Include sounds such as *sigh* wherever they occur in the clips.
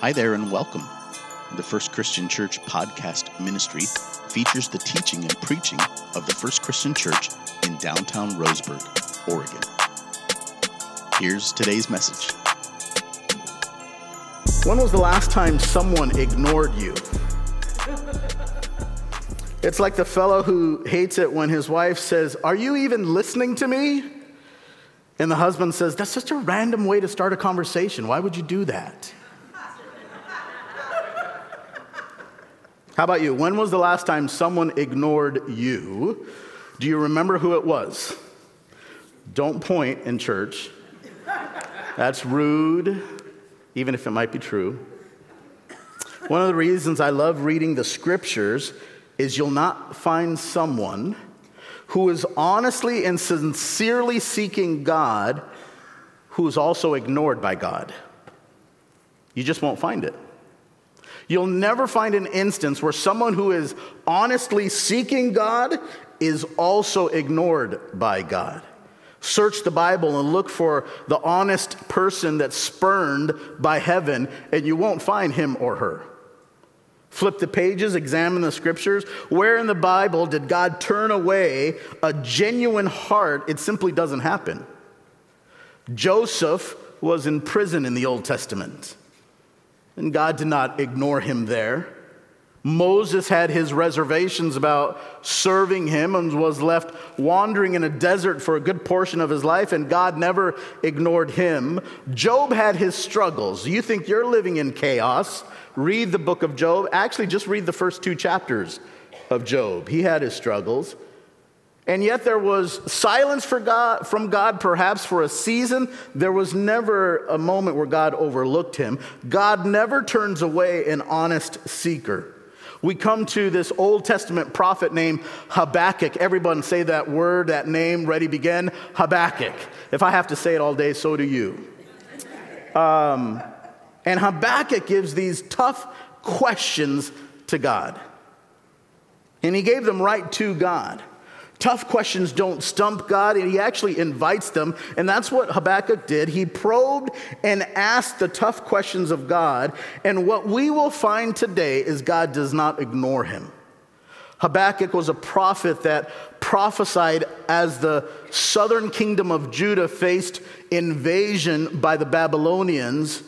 Hi there and welcome. The First Christian Church podcast ministry features the teaching and preaching of the First Christian Church in downtown Roseburg, Oregon. Here's today's message. When was the last time someone ignored you? It's like the fellow who hates it when his wife says, Are you even listening to me? And the husband says, That's just a random way to start a conversation. Why would you do that? How about you? When was the last time someone ignored you? Do you remember who it was? Don't point in church. That's rude, even if it might be true. One of the reasons I love reading the scriptures is you'll not find someone who is honestly and sincerely seeking God who is also ignored by God. You just won't find it. You'll never find an instance where someone who is honestly seeking God is also ignored by God. Search the Bible and look for the honest person that's spurned by heaven, and you won't find him or her. Flip the pages, examine the scriptures. Where in the Bible did God turn away a genuine heart? It simply doesn't happen. Joseph was in prison in the Old Testament. And God did not ignore him there. Moses had his reservations about serving him and was left wandering in a desert for a good portion of his life, and God never ignored him. Job had his struggles. You think you're living in chaos? Read the book of Job. Actually, just read the first two chapters of Job. He had his struggles. And yet there was silence God, from God, perhaps for a season. There was never a moment where God overlooked him. God never turns away an honest seeker. We come to this Old Testament prophet named Habakkuk. Everyone say that word, that name, ready, begin. Habakkuk. If I have to say it all day, so do you. Um, and Habakkuk gives these tough questions to God. And he gave them right to God. Tough questions don't stump God, and he actually invites them. And that's what Habakkuk did. He probed and asked the tough questions of God. And what we will find today is God does not ignore him. Habakkuk was a prophet that prophesied as the southern kingdom of Judah faced invasion by the Babylonians,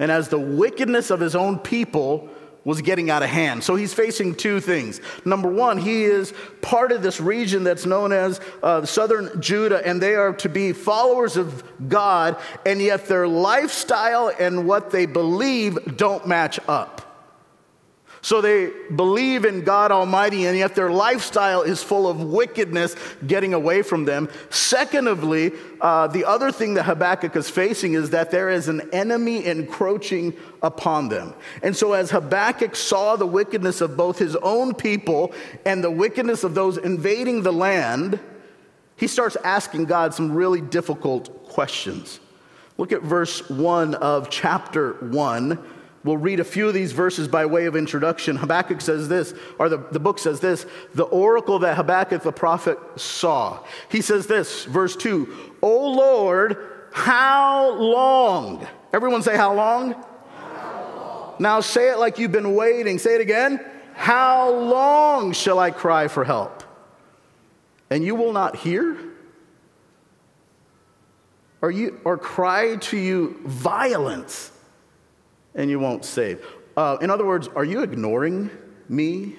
and as the wickedness of his own people was getting out of hand. So he's facing two things. Number one, he is part of this region that's known as uh, southern Judah, and they are to be followers of God, and yet their lifestyle and what they believe don't match up. So they believe in God Almighty, and yet their lifestyle is full of wickedness getting away from them. Secondly, uh, the other thing that Habakkuk is facing is that there is an enemy encroaching upon them. And so, as Habakkuk saw the wickedness of both his own people and the wickedness of those invading the land, he starts asking God some really difficult questions. Look at verse 1 of chapter 1 We'll read a few of these verses by way of introduction. Habakkuk says this, or the, the book says this the oracle that Habakkuk the prophet saw. He says this, verse 2 O Lord, how long? Everyone say, How long? How long? Now say it like you've been waiting. Say it again. How long shall I cry for help? And you will not hear? Or, you, or cry to you violence? And you won't save. Uh, in other words, are you ignoring me?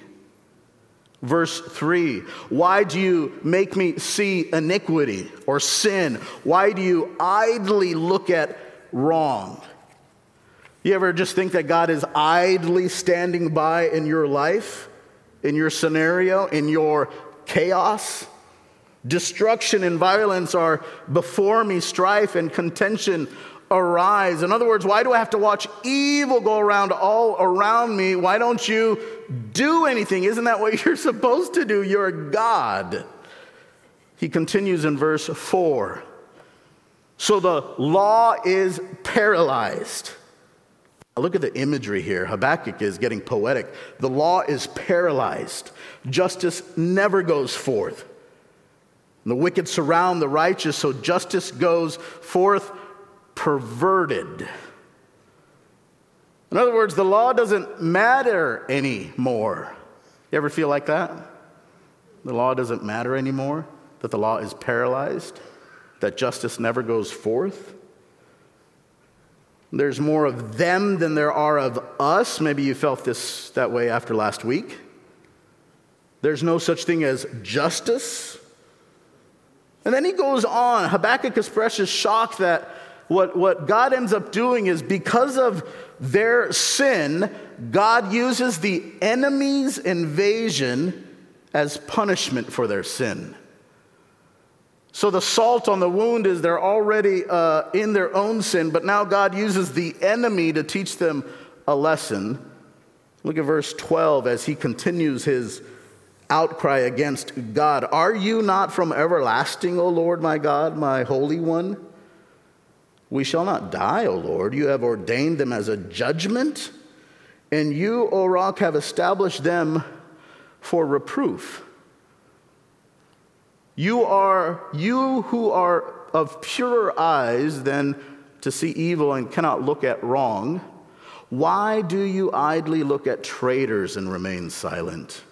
Verse 3 Why do you make me see iniquity or sin? Why do you idly look at wrong? You ever just think that God is idly standing by in your life, in your scenario, in your chaos? Destruction and violence are before me, strife and contention arise. In other words, why do I have to watch evil go around all around me? Why don't you do anything? Isn't that what *laughs* you're supposed to do? You're God. He continues in verse 4. So the law is paralyzed. Look at the imagery here. Habakkuk is getting poetic. The law is paralyzed. Justice never goes forth. The wicked surround the righteous, so justice goes forth perverted. In other words, the law doesn't matter anymore. You ever feel like that? The law doesn't matter anymore? That the law is paralyzed? That justice never goes forth? There's more of them than there are of us. Maybe you felt this that way after last week. There's no such thing as justice. And then he goes on. Habakkuk expresses shock that what, what God ends up doing is because of their sin, God uses the enemy's invasion as punishment for their sin. So the salt on the wound is they're already uh, in their own sin, but now God uses the enemy to teach them a lesson. Look at verse 12 as he continues his outcry against God. Are you not from everlasting, O Lord my God, my Holy One? We shall not die, O Lord. You have ordained them as a judgment, and you, O rock, have established them for reproof. You are you who are of purer eyes than to see evil and cannot look at wrong. Why do you idly look at traitors and remain silent?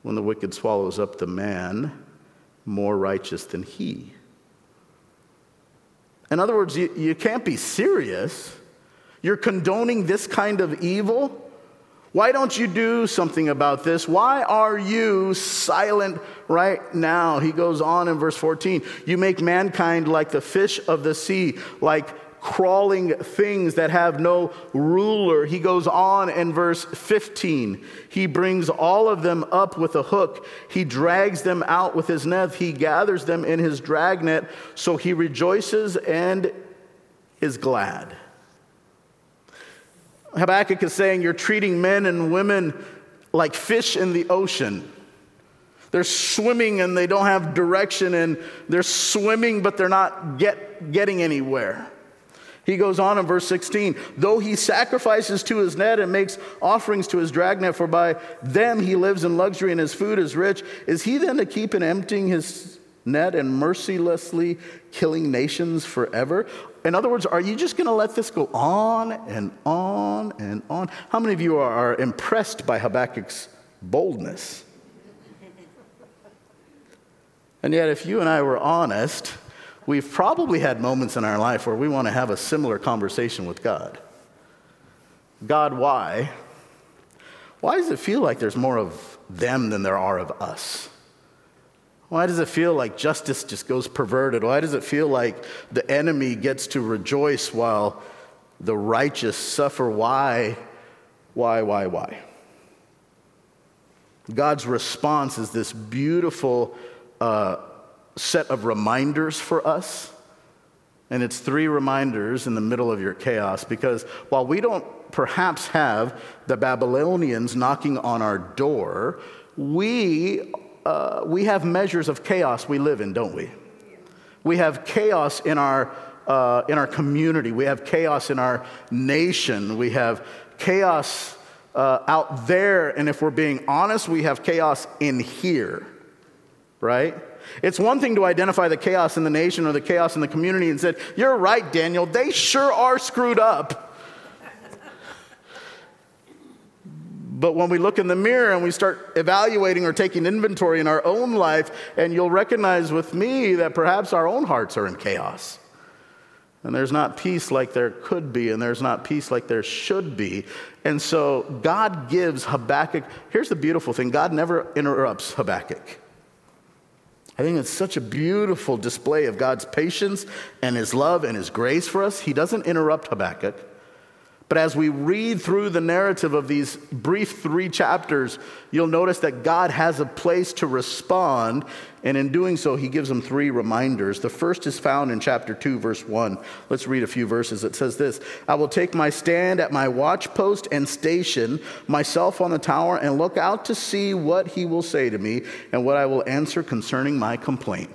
When the wicked swallows up the man more righteous than he. In other words, you, you can't be serious. You're condoning this kind of evil. Why don't you do something about this? Why are you silent right now? He goes on in verse 14. You make mankind like the fish of the sea, like crawling things that have no ruler. He goes on in verse 15. He brings all of them up with a hook. He drags them out with his net. He gathers them in his dragnet. So he rejoices and is glad. Habakkuk is saying, You're treating men and women like fish in the ocean. They're swimming and they don't have direction, and they're swimming, but they're not get, getting anywhere. He goes on in verse 16, though he sacrifices to his net and makes offerings to his dragnet, for by them he lives in luxury and his food is rich, is he then to keep in emptying his net and mercilessly killing nations forever? In other words, are you just going to let this go on and on and on? How many of you are, are impressed by Habakkuk's boldness? And yet, if you and I were honest, we've probably had moments in our life where we want to have a similar conversation with God. God, why? Why does it feel like there's more of them than there are of us? Why does it feel like justice just goes perverted? Why does it feel like the enemy gets to rejoice while the righteous suffer? Why? Why, why, why? God's response is this beautiful uh, set of reminders for us. And it's three reminders in the middle of your chaos because while we don't perhaps have the Babylonians knocking on our door, we, uh, we have measures of chaos we live in, don't we? We have chaos in our, uh, in our community, we have chaos in our nation, we have chaos uh, out there, and if we're being honest, we have chaos in here, right? It's one thing to identify the chaos in the nation or the chaos in the community and said, You're right, Daniel, they sure are screwed up. But when we look in the mirror and we start evaluating or taking inventory in our own life, and you'll recognize with me that perhaps our own hearts are in chaos. And there's not peace like there could be, and there's not peace like there should be. And so God gives Habakkuk, here's the beautiful thing God never interrupts Habakkuk. I think it's such a beautiful display of God's patience and his love and his grace for us. He doesn't interrupt Habakkuk. But as we read through the narrative of these brief three chapters, you'll notice that God has a place to respond. And in doing so, he gives them three reminders. The first is found in chapter 2, verse 1. Let's read a few verses. It says this I will take my stand at my watchpost and station myself on the tower and look out to see what he will say to me and what I will answer concerning my complaint.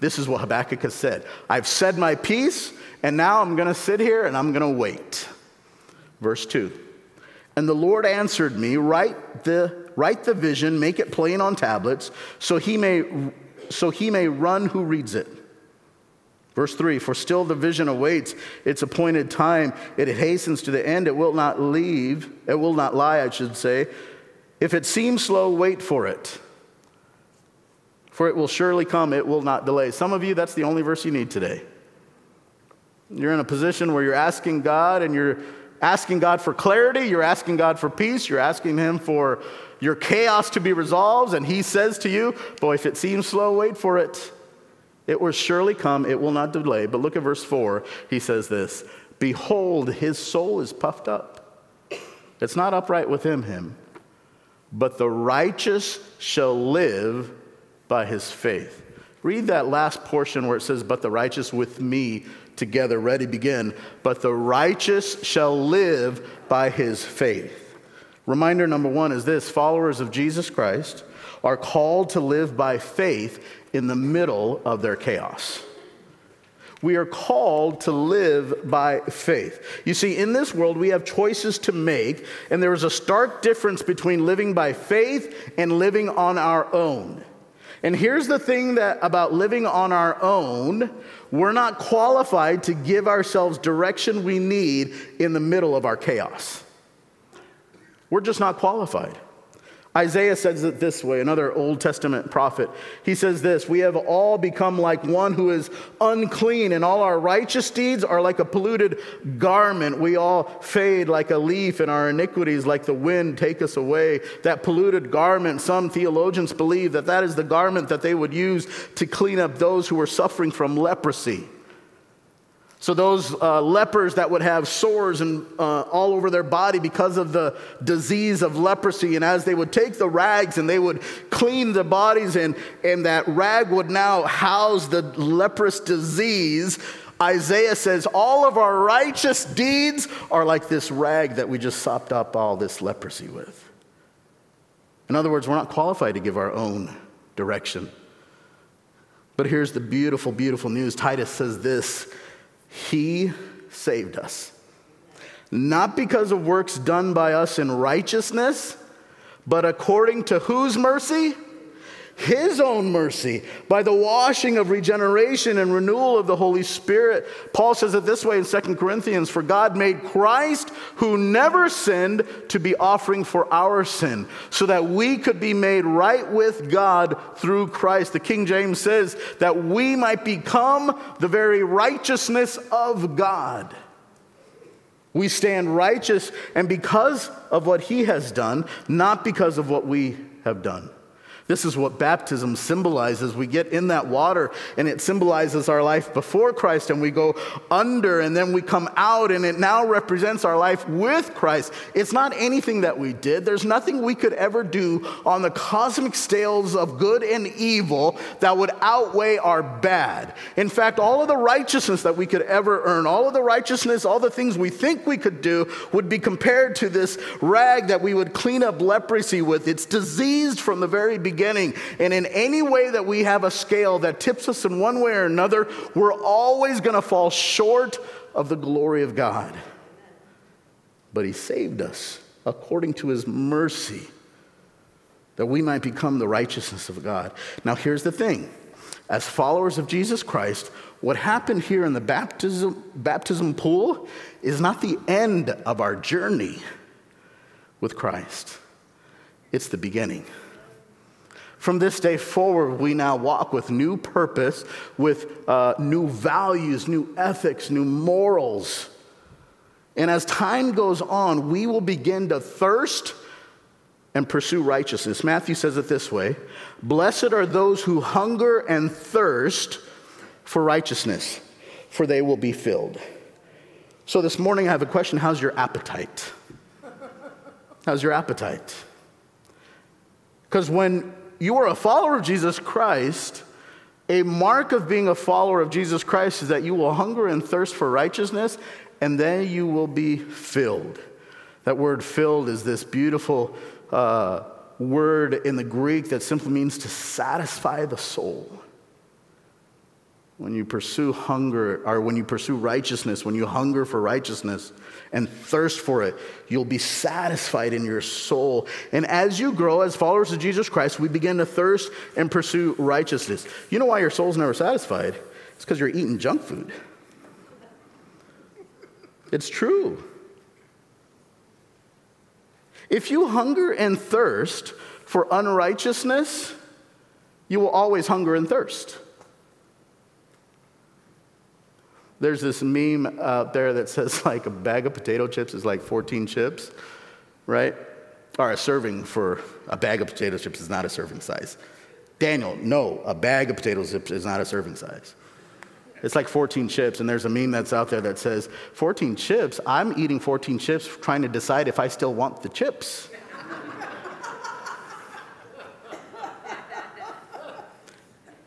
This is what Habakkuk has said I've said my piece, and now I'm going to sit here and I'm going to wait. Verse 2. And the Lord answered me, write the, write the vision, make it plain on tablets, so he, may, so he may run who reads it. Verse 3 For still the vision awaits its appointed time. It hastens to the end. It will not leave. It will not lie, I should say. If it seems slow, wait for it. For it will surely come. It will not delay. Some of you, that's the only verse you need today. You're in a position where you're asking God and you're asking God for clarity. You're asking God for peace. You're asking Him for your chaos to be resolved. And He says to you, Boy, if it seems slow, wait for it. It will surely come, it will not delay. But look at verse 4. He says this Behold, his soul is puffed up. It's not upright within him, but the righteous shall live by his faith. Read that last portion where it says, But the righteous with me together. Ready, begin. But the righteous shall live by his faith. Reminder number one is this followers of Jesus Christ are called to live by faith in the middle of their chaos. We are called to live by faith. You see, in this world, we have choices to make, and there is a stark difference between living by faith and living on our own. And here's the thing that about living on our own, we're not qualified to give ourselves direction we need in the middle of our chaos. We're just not qualified. Isaiah says it this way, another Old Testament prophet. He says this We have all become like one who is unclean, and all our righteous deeds are like a polluted garment. We all fade like a leaf, and our iniquities, like the wind, take us away. That polluted garment, some theologians believe that that is the garment that they would use to clean up those who were suffering from leprosy. So, those uh, lepers that would have sores and, uh, all over their body because of the disease of leprosy, and as they would take the rags and they would clean the bodies, and, and that rag would now house the leprous disease, Isaiah says, All of our righteous deeds are like this rag that we just sopped up all this leprosy with. In other words, we're not qualified to give our own direction. But here's the beautiful, beautiful news Titus says this he saved us. Not because of works done by us in righteousness, but according to whose mercy? His own mercy by the washing of regeneration and renewal of the Holy Spirit. Paul says it this way in 2 Corinthians For God made Christ, who never sinned, to be offering for our sin, so that we could be made right with God through Christ. The King James says that we might become the very righteousness of God. We stand righteous, and because of what he has done, not because of what we have done. This is what baptism symbolizes. We get in that water and it symbolizes our life before Christ and we go under and then we come out and it now represents our life with Christ. It's not anything that we did. There's nothing we could ever do on the cosmic scales of good and evil that would outweigh our bad. In fact, all of the righteousness that we could ever earn, all of the righteousness, all the things we think we could do would be compared to this rag that we would clean up leprosy with. It's diseased from the very beginning beginning. And in any way that we have a scale that tips us in one way or another, we're always going to fall short of the glory of God. But He saved us according to His mercy that we might become the righteousness of God. Now, here's the thing as followers of Jesus Christ, what happened here in the baptism, baptism pool is not the end of our journey with Christ, it's the beginning. From this day forward, we now walk with new purpose, with uh, new values, new ethics, new morals. And as time goes on, we will begin to thirst and pursue righteousness. Matthew says it this way Blessed are those who hunger and thirst for righteousness, for they will be filled. So this morning, I have a question How's your appetite? How's your appetite? Because when you are a follower of Jesus Christ, a mark of being a follower of Jesus Christ is that you will hunger and thirst for righteousness, and then you will be filled. That word filled is this beautiful uh, word in the Greek that simply means to satisfy the soul. When you pursue hunger, or when you pursue righteousness, when you hunger for righteousness and thirst for it, you'll be satisfied in your soul. And as you grow as followers of Jesus Christ, we begin to thirst and pursue righteousness. You know why your soul's never satisfied? It's because you're eating junk food. It's true. If you hunger and thirst for unrighteousness, you will always hunger and thirst. There's this meme out there that says *laughs* like a bag of potato chips is like 14 chips, right? Or a serving for a bag of potato chips is not a serving size. Daniel, no, a bag of potato chips is not a serving size. It's like 14 chips, and there's a meme that's out there that says, 14 chips? I'm eating 14 chips trying to decide if I still want the chips.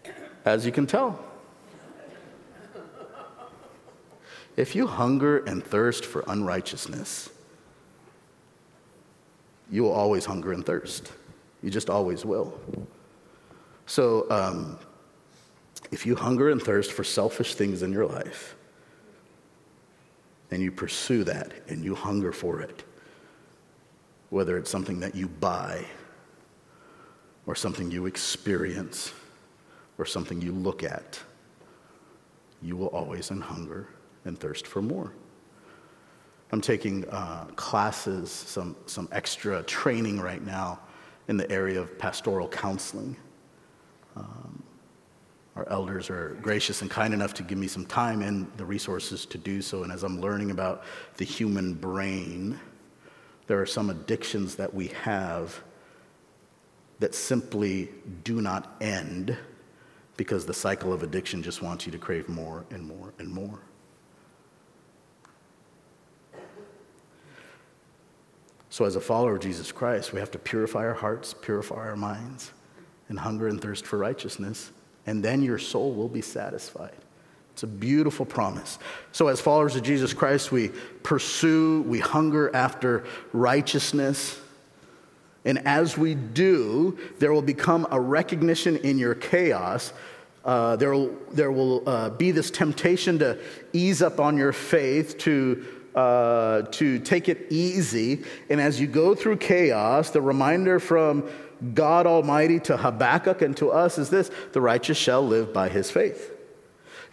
*laughs* As you can tell, If you hunger and thirst for unrighteousness, you will always hunger and thirst. You just always will. So, um, if you hunger and thirst for selfish things in your life, and you pursue that and you hunger for it, whether it's something that you buy, or something you experience, or something you look at, you will always hunger and thirst for more. I'm taking uh, classes, some, some extra training right now in the area of pastoral counseling. Um, our elders are gracious and kind enough to give me some time and the resources to do so. And as I'm learning about the human brain, there are some addictions that we have that simply do not end because the cycle of addiction just wants you to crave more and more and more. So, as a follower of Jesus Christ, we have to purify our hearts, purify our minds, and hunger and thirst for righteousness, and then your soul will be satisfied. It's a beautiful promise. So, as followers of Jesus Christ, we pursue, we hunger after righteousness. And as we do, there will become a recognition in your chaos. Uh, there will, there will uh, be this temptation to ease up on your faith, to uh, to take it easy. And as you go through chaos, the reminder from God Almighty to Habakkuk and to us is this the righteous shall live by his faith.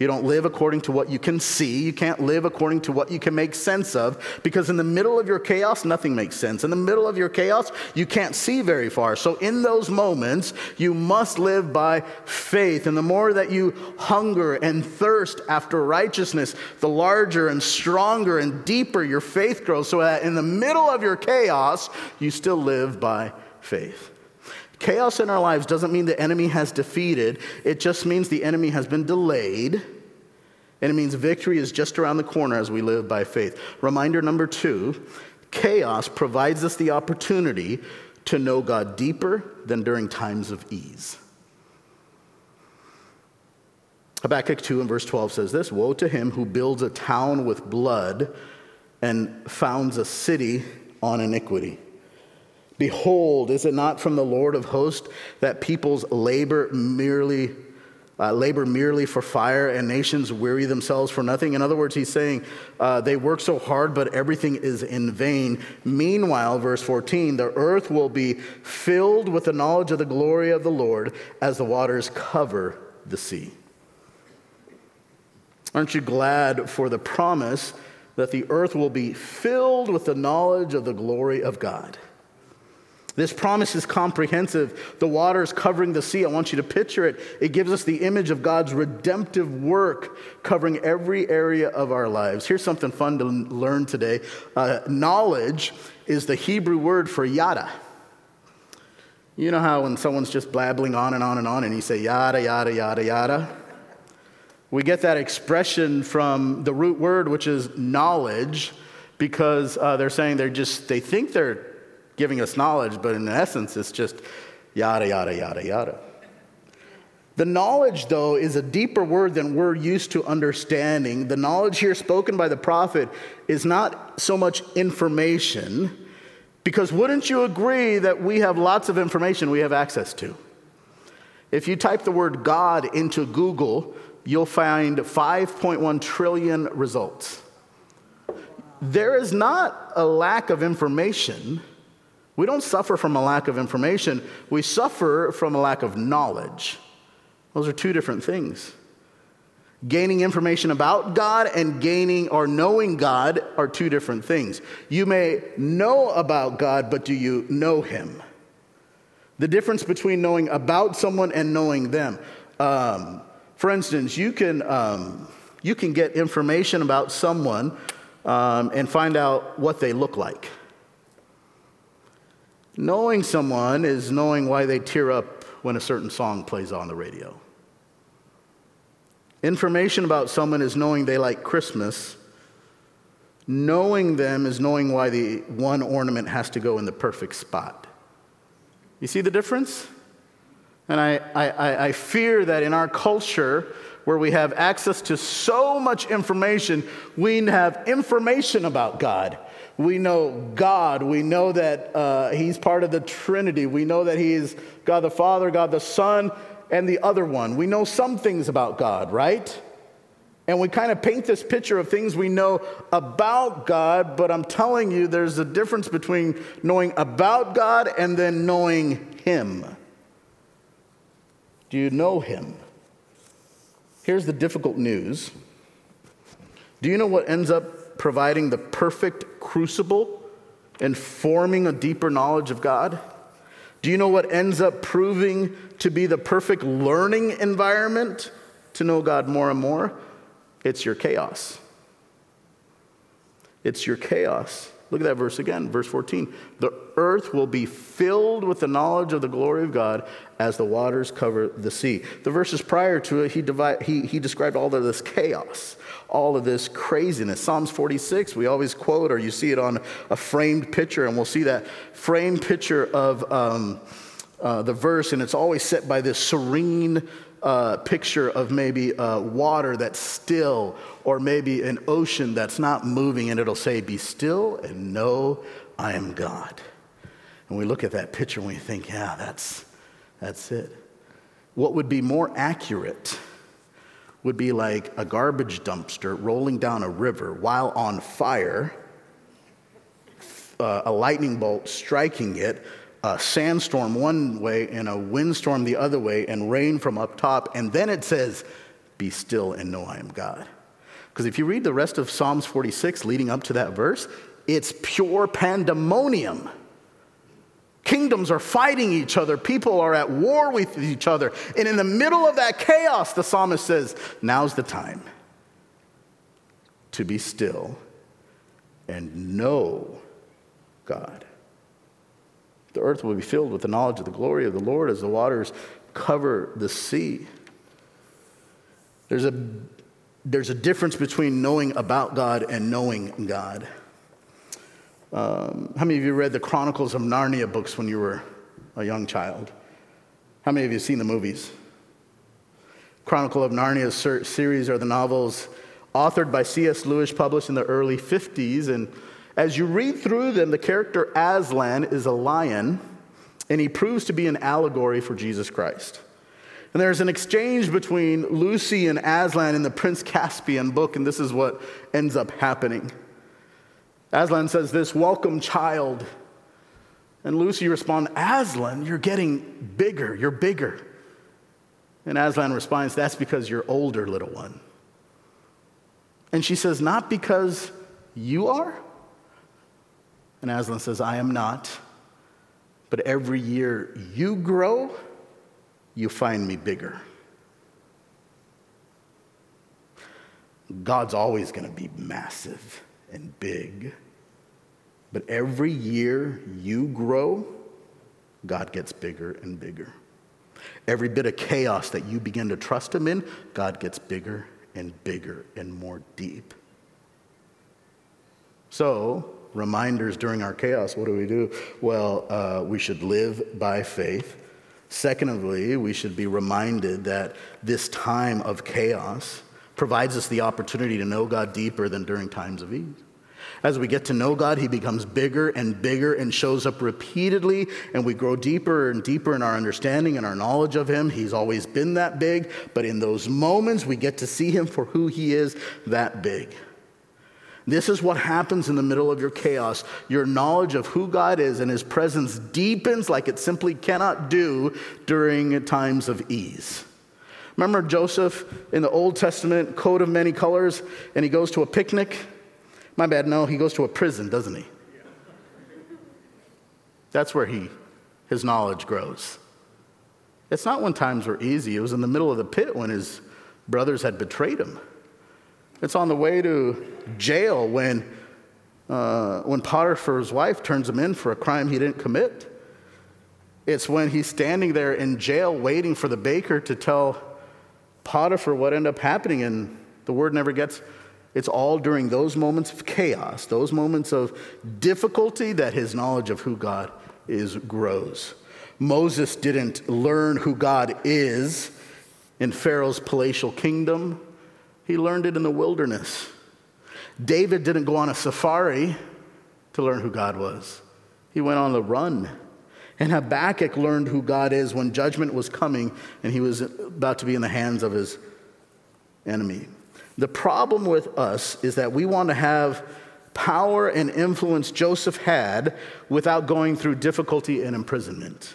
You don't live according to what you can see. You can't live according to what you can make sense of because in the middle of your chaos, nothing makes sense. In the middle of your chaos, you can't see very far. So, in those moments, you must live by faith. And the more that you hunger and thirst after righteousness, the larger and stronger and deeper your faith grows. So, that in the middle of your chaos, you still live by faith. Chaos in our lives doesn't mean the enemy has defeated, it just means the enemy has been delayed. And it means victory is just around the corner as we live by faith. Reminder number two chaos provides us the opportunity to know God deeper than during times of ease. Habakkuk 2 and verse 12 says this Woe to him who builds a town with blood and founds a city on iniquity. Behold, is it not from the Lord of hosts that peoples labor merely uh, labor merely for fire and nations weary themselves for nothing. In other words, he's saying uh, they work so hard, but everything is in vain. Meanwhile, verse 14, the earth will be filled with the knowledge of the glory of the Lord as the waters cover the sea. Aren't you glad for the promise that the earth will be filled with the knowledge of the glory of God? This promise is comprehensive. The water is covering the sea, I want you to picture it. It gives us the image of God's redemptive work covering every area of our lives. Here's something fun to learn today uh, knowledge is the Hebrew word for yada. You know how when someone's just blabbling on and on and on and you say yada, yada, yada, yada? We get that expression from the root word, which is knowledge, because uh, they're saying they're just, they think they're giving us knowledge, but in essence, it's just yada, yada, yada, yada. The knowledge, though, is a deeper word than we're used to understanding. The knowledge here spoken by the prophet is not so much information, because wouldn't you agree that we have lots of information we have access to? If you type the word God into Google, you'll find 5.1 trillion results. There is not a lack of information we don't suffer from a lack of information, we suffer from a lack of knowledge. Those are two different things. Gaining information about God and gaining or knowing God are two different things. You may know about God, but do you know Him? The difference between knowing about someone and knowing them. Um, for instance, you can, um, you can get information about someone um, and find out what they look like. Knowing someone is knowing why they tear up when a certain song plays on the radio. Information about someone is knowing they like Christmas. Knowing them is knowing why the one ornament has to go in the perfect spot. You see the difference? And I, I, I fear that in our culture, where we have access to so much information, we have information about God. We know God. We know that uh, He's part of the Trinity. We know that He is God the Father, God the Son, and the other one. We know some things about God, right? And we kind of paint this picture of things we know about God, but I'm telling you, there's a difference between knowing about God and then knowing Him. Do you know Him? Here's the difficult news Do you know what ends up providing the perfect crucible and forming a deeper knowledge of God? Do you know what ends up proving to be the perfect learning environment to know God more and more? It's your chaos. It's your chaos. Look at that verse again, verse 14. The earth will be filled with the knowledge of the glory of God as the waters cover the sea. The verses prior to it, he, divide, he, he described all of this chaos, all of this craziness. Psalms 46, we always quote, or you see it on a framed picture, and we'll see that framed picture of um, uh, the verse, and it's always set by this serene uh, picture of maybe uh, water that's still, or maybe an ocean that's not moving, and it'll say, Be still and know I am God. And we look at that picture and we think, Yeah, that's, that's it. What would be more accurate would be like a garbage dumpster rolling down a river while on fire, uh, a lightning bolt striking it, a sandstorm one way and a windstorm the other way, and rain from up top. And then it says, Be still and know I am God. Because if you read the rest of Psalms 46 leading up to that verse, it's pure pandemonium. Kingdoms are fighting each other. People are at war with each other. And in the middle of that chaos, the psalmist says, Now's the time to be still and know God. The earth will be filled with the knowledge of the glory of the Lord as the waters cover the sea. There's a, there's a difference between knowing about God and knowing God. Um, how many of you read the Chronicles of Narnia books when you were a young child? How many of you seen the movies? Chronicle of Narnia ser- series are the novels authored by C.S. Lewis, published in the early 50s. And as you read through them, the character Aslan is a lion, and he proves to be an allegory for Jesus Christ. And there's an exchange between Lucy and Aslan in the Prince Caspian book, and this is what ends up happening. Aslan says this, welcome child. And Lucy responds, Aslan, you're getting bigger, you're bigger. And Aslan responds, that's because you're older, little one. And she says, not because you are? And Aslan says, I am not. But every year you grow, you find me bigger. God's always going to be massive and big. But every year you grow, God gets bigger and bigger. Every bit of chaos that you begin to trust Him in, God gets bigger and bigger and more deep. So, reminders during our chaos, what do we do? Well, uh, we should live by faith. Secondly, we should be reminded that this time of chaos provides us the opportunity to know God deeper than during times of ease. As we get to know God, He becomes bigger and bigger and shows up repeatedly, and we grow deeper and deeper in our understanding and our knowledge of Him. He's always been that big, but in those moments, we get to see Him for who He is that big. This is what happens in the middle of your chaos. Your knowledge of who God is and His presence deepens like it simply cannot do during times of ease. Remember Joseph in the Old Testament, coat of many colors, and he goes to a picnic? My bad, no, he goes to a prison, doesn't he? That's where he, his knowledge grows. It's not when times were easy, it was in the middle of the pit when his brothers had betrayed him. It's on the way to jail when, uh, when Potiphar's wife turns him in for a crime he didn't commit. It's when he's standing there in jail waiting for the baker to tell Potiphar what ended up happening, and the word never gets. It's all during those moments of chaos, those moments of difficulty, that his knowledge of who God is grows. Moses didn't learn who God is in Pharaoh's palatial kingdom, he learned it in the wilderness. David didn't go on a safari to learn who God was, he went on the run. And Habakkuk learned who God is when judgment was coming and he was about to be in the hands of his enemy. The problem with us is that we want to have power and influence Joseph had without going through difficulty and imprisonment.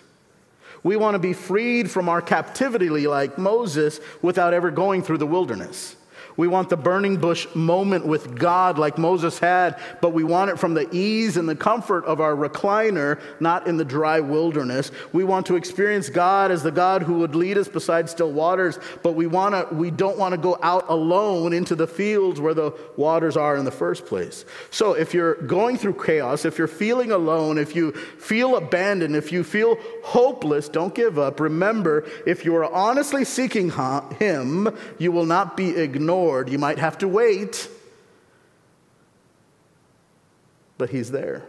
We want to be freed from our captivity like Moses without ever going through the wilderness. We want the burning bush moment with God like Moses had, but we want it from the ease and the comfort of our recliner, not in the dry wilderness. We want to experience God as the God who would lead us beside still waters, but we, want to, we don't want to go out alone into the fields where the waters are in the first place. So if you're going through chaos, if you're feeling alone, if you feel abandoned, if you feel hopeless, don't give up. Remember, if you are honestly seeking Him, you will not be ignored Lord. You might have to wait, but He's there.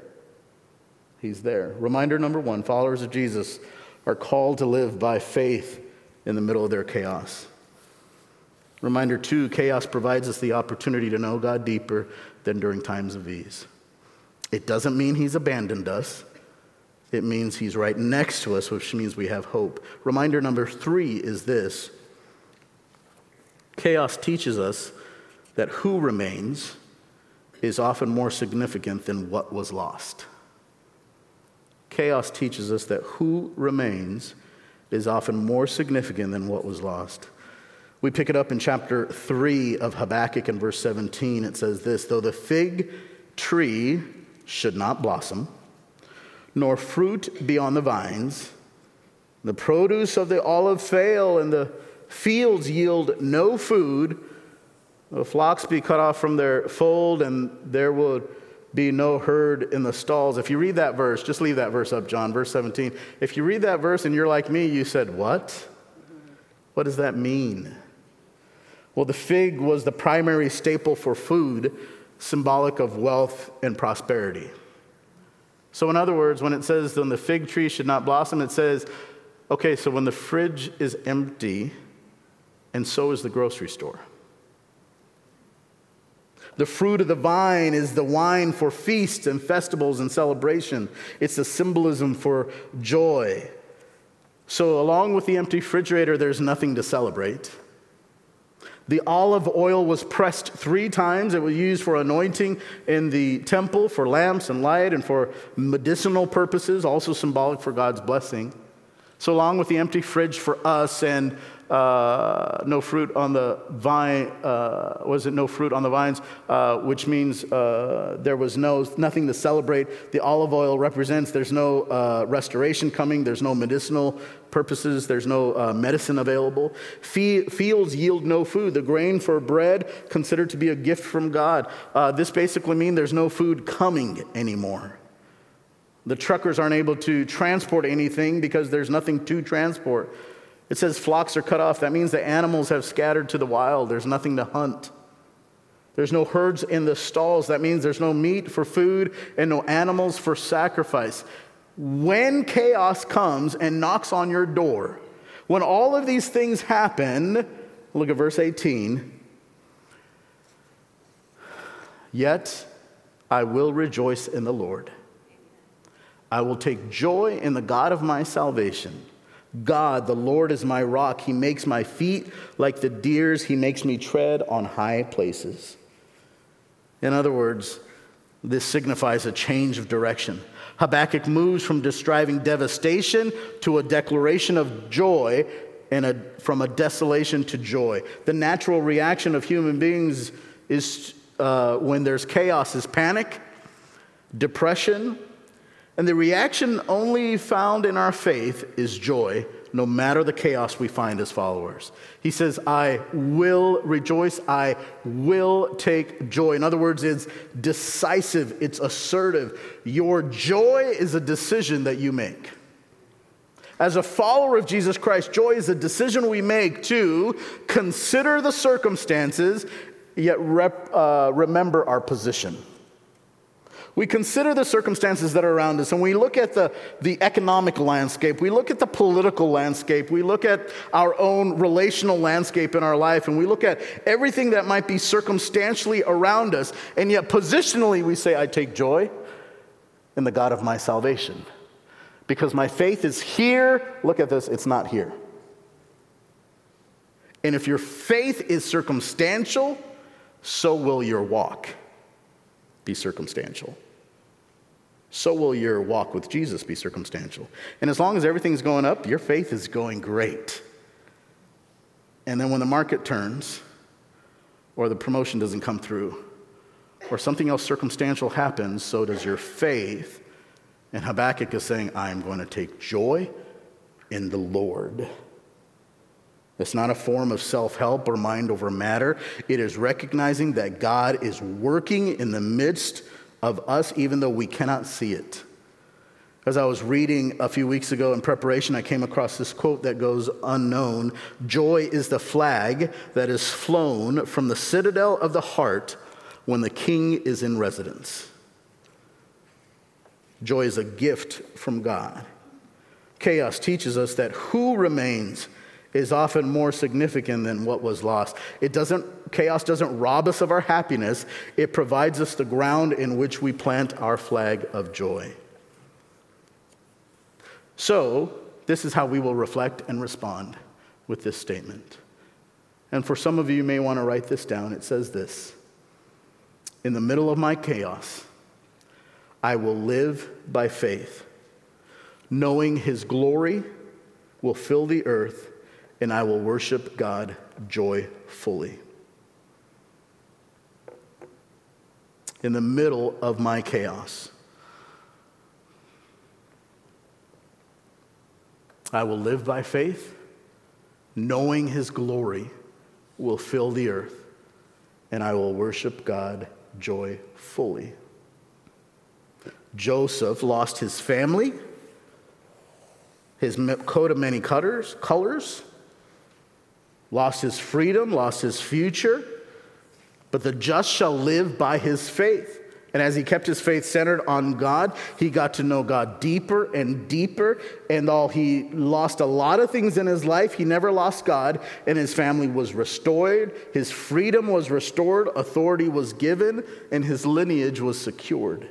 He's there. Reminder number one followers of Jesus are called to live by faith in the middle of their chaos. Reminder two chaos provides us the opportunity to know God deeper than during times of ease. It doesn't mean He's abandoned us. It means he's right next to us, which means we have hope. Reminder number three is this Chaos teaches us that who remains is often more significant than what was lost. Chaos teaches us that who remains is often more significant than what was lost. We pick it up in chapter 3 of Habakkuk in verse 17. It says this Though the fig tree should not blossom, nor fruit be on the vines, the produce of the olive fail, and the fields yield no food, the flocks be cut off from their fold, and there would be no herd in the stalls. If you read that verse, just leave that verse up, John, verse 17. If you read that verse and you're like me, you said, What? What does that mean? Well, the fig was the primary staple for food, symbolic of wealth and prosperity. So, in other words, when it says, then the fig tree should not blossom, it says, okay, so when the fridge is empty, and so is the grocery store. The fruit of the vine is the wine for feasts and festivals and celebration. It's a symbolism for joy. So, along with the empty refrigerator, there's nothing to celebrate. The olive oil was pressed three times. It was used for anointing in the temple, for lamps and light, and for medicinal purposes, also symbolic for God's blessing. So, along with the empty fridge for us and uh, no fruit on the vine, uh, was it no fruit on the vines, uh, which means uh, there was no, nothing to celebrate. The olive oil represents there's no uh, restoration coming, there's no medicinal purposes, there's no uh, medicine available. fields yield no food. The grain for bread considered to be a gift from God. this basically means there's no food coming anymore. The truckers aren't able to transport anything because there's nothing to transport. It says flocks are cut off. That means the animals have scattered to the wild. There's nothing to hunt. There's no herds in the stalls. That means there's no meat for food and no animals for sacrifice. When chaos comes and knocks on your door, when all of these things happen, look at verse 18. Yet I will rejoice in the Lord. I will take joy in the God of my salvation. God, the Lord, is my rock. He makes my feet like the deer's, He makes me tread on high places. In other words, this signifies a change of direction. Habakkuk moves from describing devastation to a declaration of joy and a, from a desolation to joy. The natural reaction of human beings is uh, when there's chaos is panic, depression, and the reaction only found in our faith is joy, no matter the chaos we find as followers. He says, I will rejoice, I will take joy. In other words, it's decisive, it's assertive. Your joy is a decision that you make. As a follower of Jesus Christ, joy is a decision we make to consider the circumstances, yet rep, uh, remember our position. We consider the circumstances that are around us and we look at the, the economic landscape, we look at the political landscape, we look at our own relational landscape in our life, and we look at everything that might be circumstantially around us, and yet positionally we say, I take joy in the God of my salvation. Because my faith is here, look at this, it's not here. And if your faith is circumstantial, so will your walk be circumstantial so will your walk with Jesus be circumstantial. And as long as everything's going up, your faith is going great. And then when the market turns, or the promotion doesn't come through, or something else circumstantial happens, so does your faith. And Habakkuk is saying, I am going to take joy in the Lord. It's not a form of self help or mind over matter. It is recognizing that God is working in the midst of us, even though we cannot see it. As I was reading a few weeks ago in preparation, I came across this quote that goes unknown Joy is the flag that is flown from the citadel of the heart when the king is in residence. Joy is a gift from God. Chaos teaches us that who remains is often more significant than what was lost. It doesn't, chaos doesn't rob us of our happiness, it provides us the ground in which we plant our flag of joy. So, this is how we will reflect and respond with this statement. And for some of you, you may want to write this down. It says this In the middle of my chaos, I will live by faith, knowing his glory will fill the earth and I will worship God joyfully. In the middle of my chaos, I will live by faith, knowing his glory will fill the earth, and I will worship God joyfully. Joseph lost his family, his coat of many colors, colors lost his freedom, lost his future, but the just shall live by his faith. And as he kept his faith centered on God, he got to know God deeper and deeper. And all he lost a lot of things in his life, he never lost God, and his family was restored. His freedom was restored, authority was given, and his lineage was secured.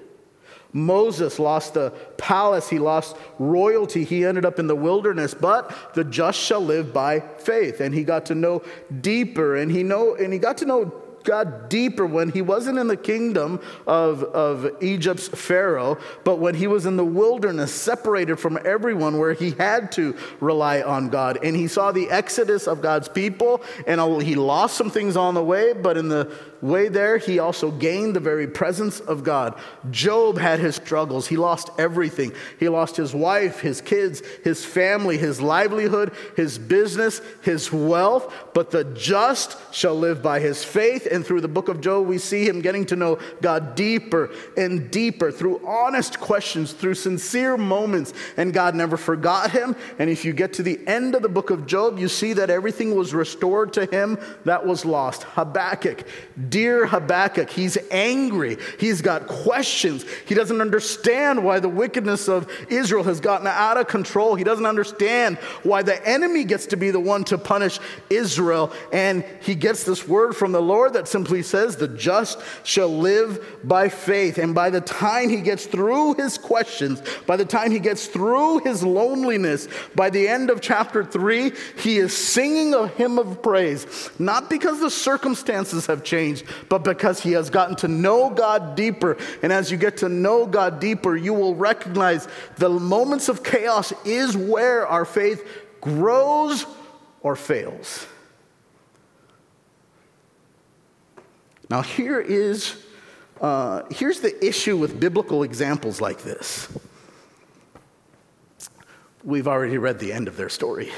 Moses lost the palace, he lost royalty, he ended up in the wilderness, but the just shall live by faith. And he got to know deeper, and he know and he got to know God deeper when he wasn't in the kingdom of, of Egypt's Pharaoh, but when he was in the wilderness, separated from everyone, where he had to rely on God. And he saw the exodus of God's people, and he lost some things on the way, but in the way there, he also gained the very presence of God. Job had his struggles. He lost everything. He lost his wife, his kids, his family, his livelihood, his business, his wealth. But the just shall live by his faith. And through the book of Job, we see him getting to know God deeper and deeper through honest questions, through sincere moments. And God never forgot him. And if you get to the end of the book of Job, you see that everything was restored to him that was lost. Habakkuk Dear Habakkuk, he's angry. He's got questions. He doesn't understand why the wickedness of Israel has gotten out of control. He doesn't understand why the enemy gets to be the one to punish Israel. And he gets this word from the Lord that simply says, The just shall live by faith. And by the time he gets through his questions, by the time he gets through his loneliness, by the end of chapter three, he is singing a hymn of praise, not because the circumstances have changed changed, but because he has gotten to know God deeper. And as you get to know God deeper, you will recognize the moments of chaos is where our faith grows or fails. Now, here is uh, here's the issue with biblical examples like this. We've already read the end of their story.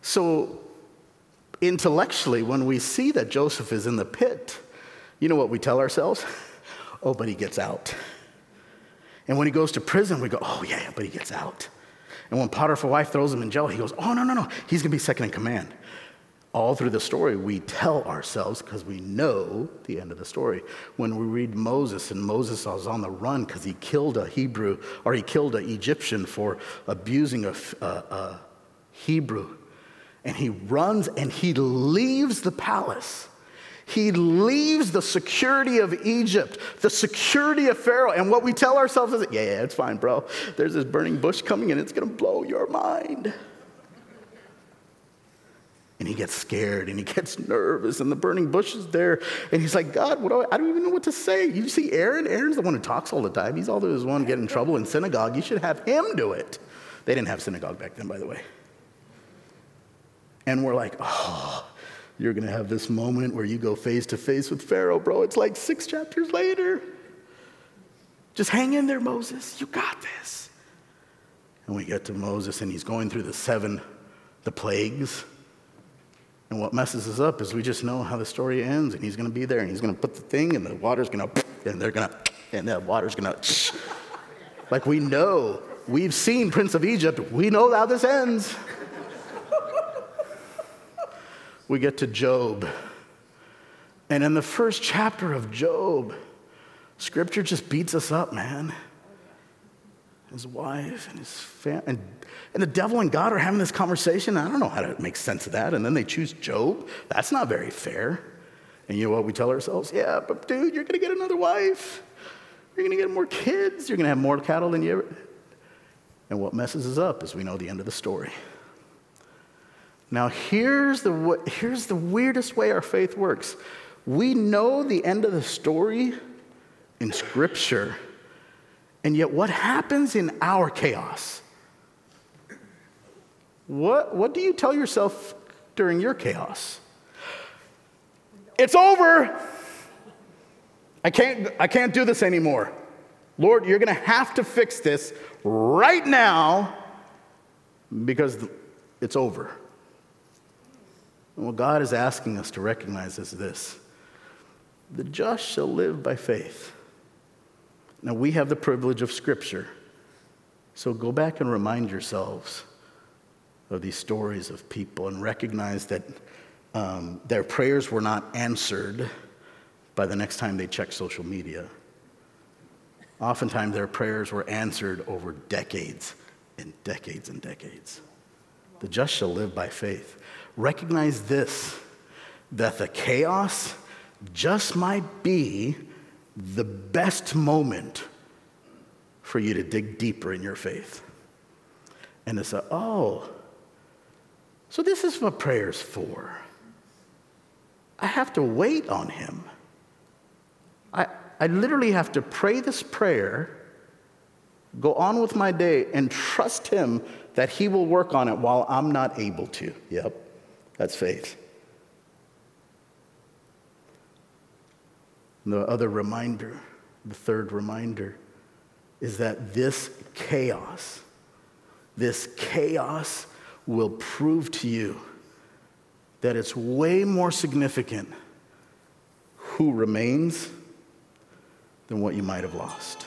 So, intellectually, when we see that Joseph is in the pit, you know what we tell ourselves? *laughs* Oh, but he gets out. And when he goes to prison, we go, oh, yeah, but he gets out. And when Potiphar's wife throws him in jail, he goes, oh, no, no, no, he's gonna be second in command all through the story, we tell ourselves because we know the end of the story. When we read Moses, and Moses was on the run because he killed a Hebrew or he killed an Egyptian for abusing a, a, a Hebrew, and he runs and he leaves the palace. He leaves the security of Egypt, the security of Pharaoh. And what we tell ourselves is, yeah, yeah, it's fine, bro. There's this burning bush coming and it's going to blow your mind. And he gets scared and he gets nervous and the burning bush is there. And he's like god what do I, I, don't even know what to say. You see aaron? Aaron's the one who talks all the time. He's always the one getting in trouble in synagogue. You should have him do it. They didn't have synagogue back then by the way and we're like oh you're going to have this moment where you go face to face with pharaoh bro it's like six chapters later just hang in there moses you got this and we get to moses and he's going through the seven the plagues and what messes us up is we just know how the story ends, and he's going to be there, and he's going to put the thing, and the water's going to, and they're going to, and the water's going *laughs* to, like we know. We've seen Prince of Egypt. We know how this ends. We get to Job. And in the first chapter of Job, scripture just beats us up, man. His wife and his family, and the devil and God are having this conversation. I don't know how to make sense of that. And then they choose Job. That's not very fair. And you know what we tell ourselves? Yeah, but dude, you're going to get another wife. You're going to get more kids. You're going to have more cattle than you ever. And what messes us up is we know the end of the story. Now, here's the, here's the weirdest way our faith works we know the end of the story in Scripture, and yet what happens in our chaos? What, what do you tell yourself during your chaos? It's over. I can't, I can't do this anymore. Lord, you're going to have to fix this right now because it's over. And what God is asking us to recognize is this the just shall live by faith. Now, we have the privilege of Scripture. So go back and remind yourselves of these stories of people and recognize that um, their prayers were not answered by the next time they checked social media. Oftentimes, their prayers were answered over decades and decades and decades. The just shall live by faith. Recognize this that the chaos just might be the best moment for you to dig deeper in your faith. And to say, oh, so, this is what prayer's for. I have to wait on Him. I, I literally have to pray this prayer, go on with my day, and trust Him that He will work on it while I'm not able to. Yep, that's faith. And the other reminder, the third reminder, is that this chaos, this chaos will prove to you that it's way more significant who remains than what you might have lost.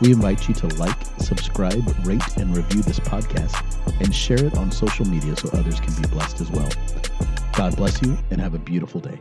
we invite you to like, subscribe, rate, and review this podcast and share it on social media so others can be blessed as well. God bless you and have a beautiful day.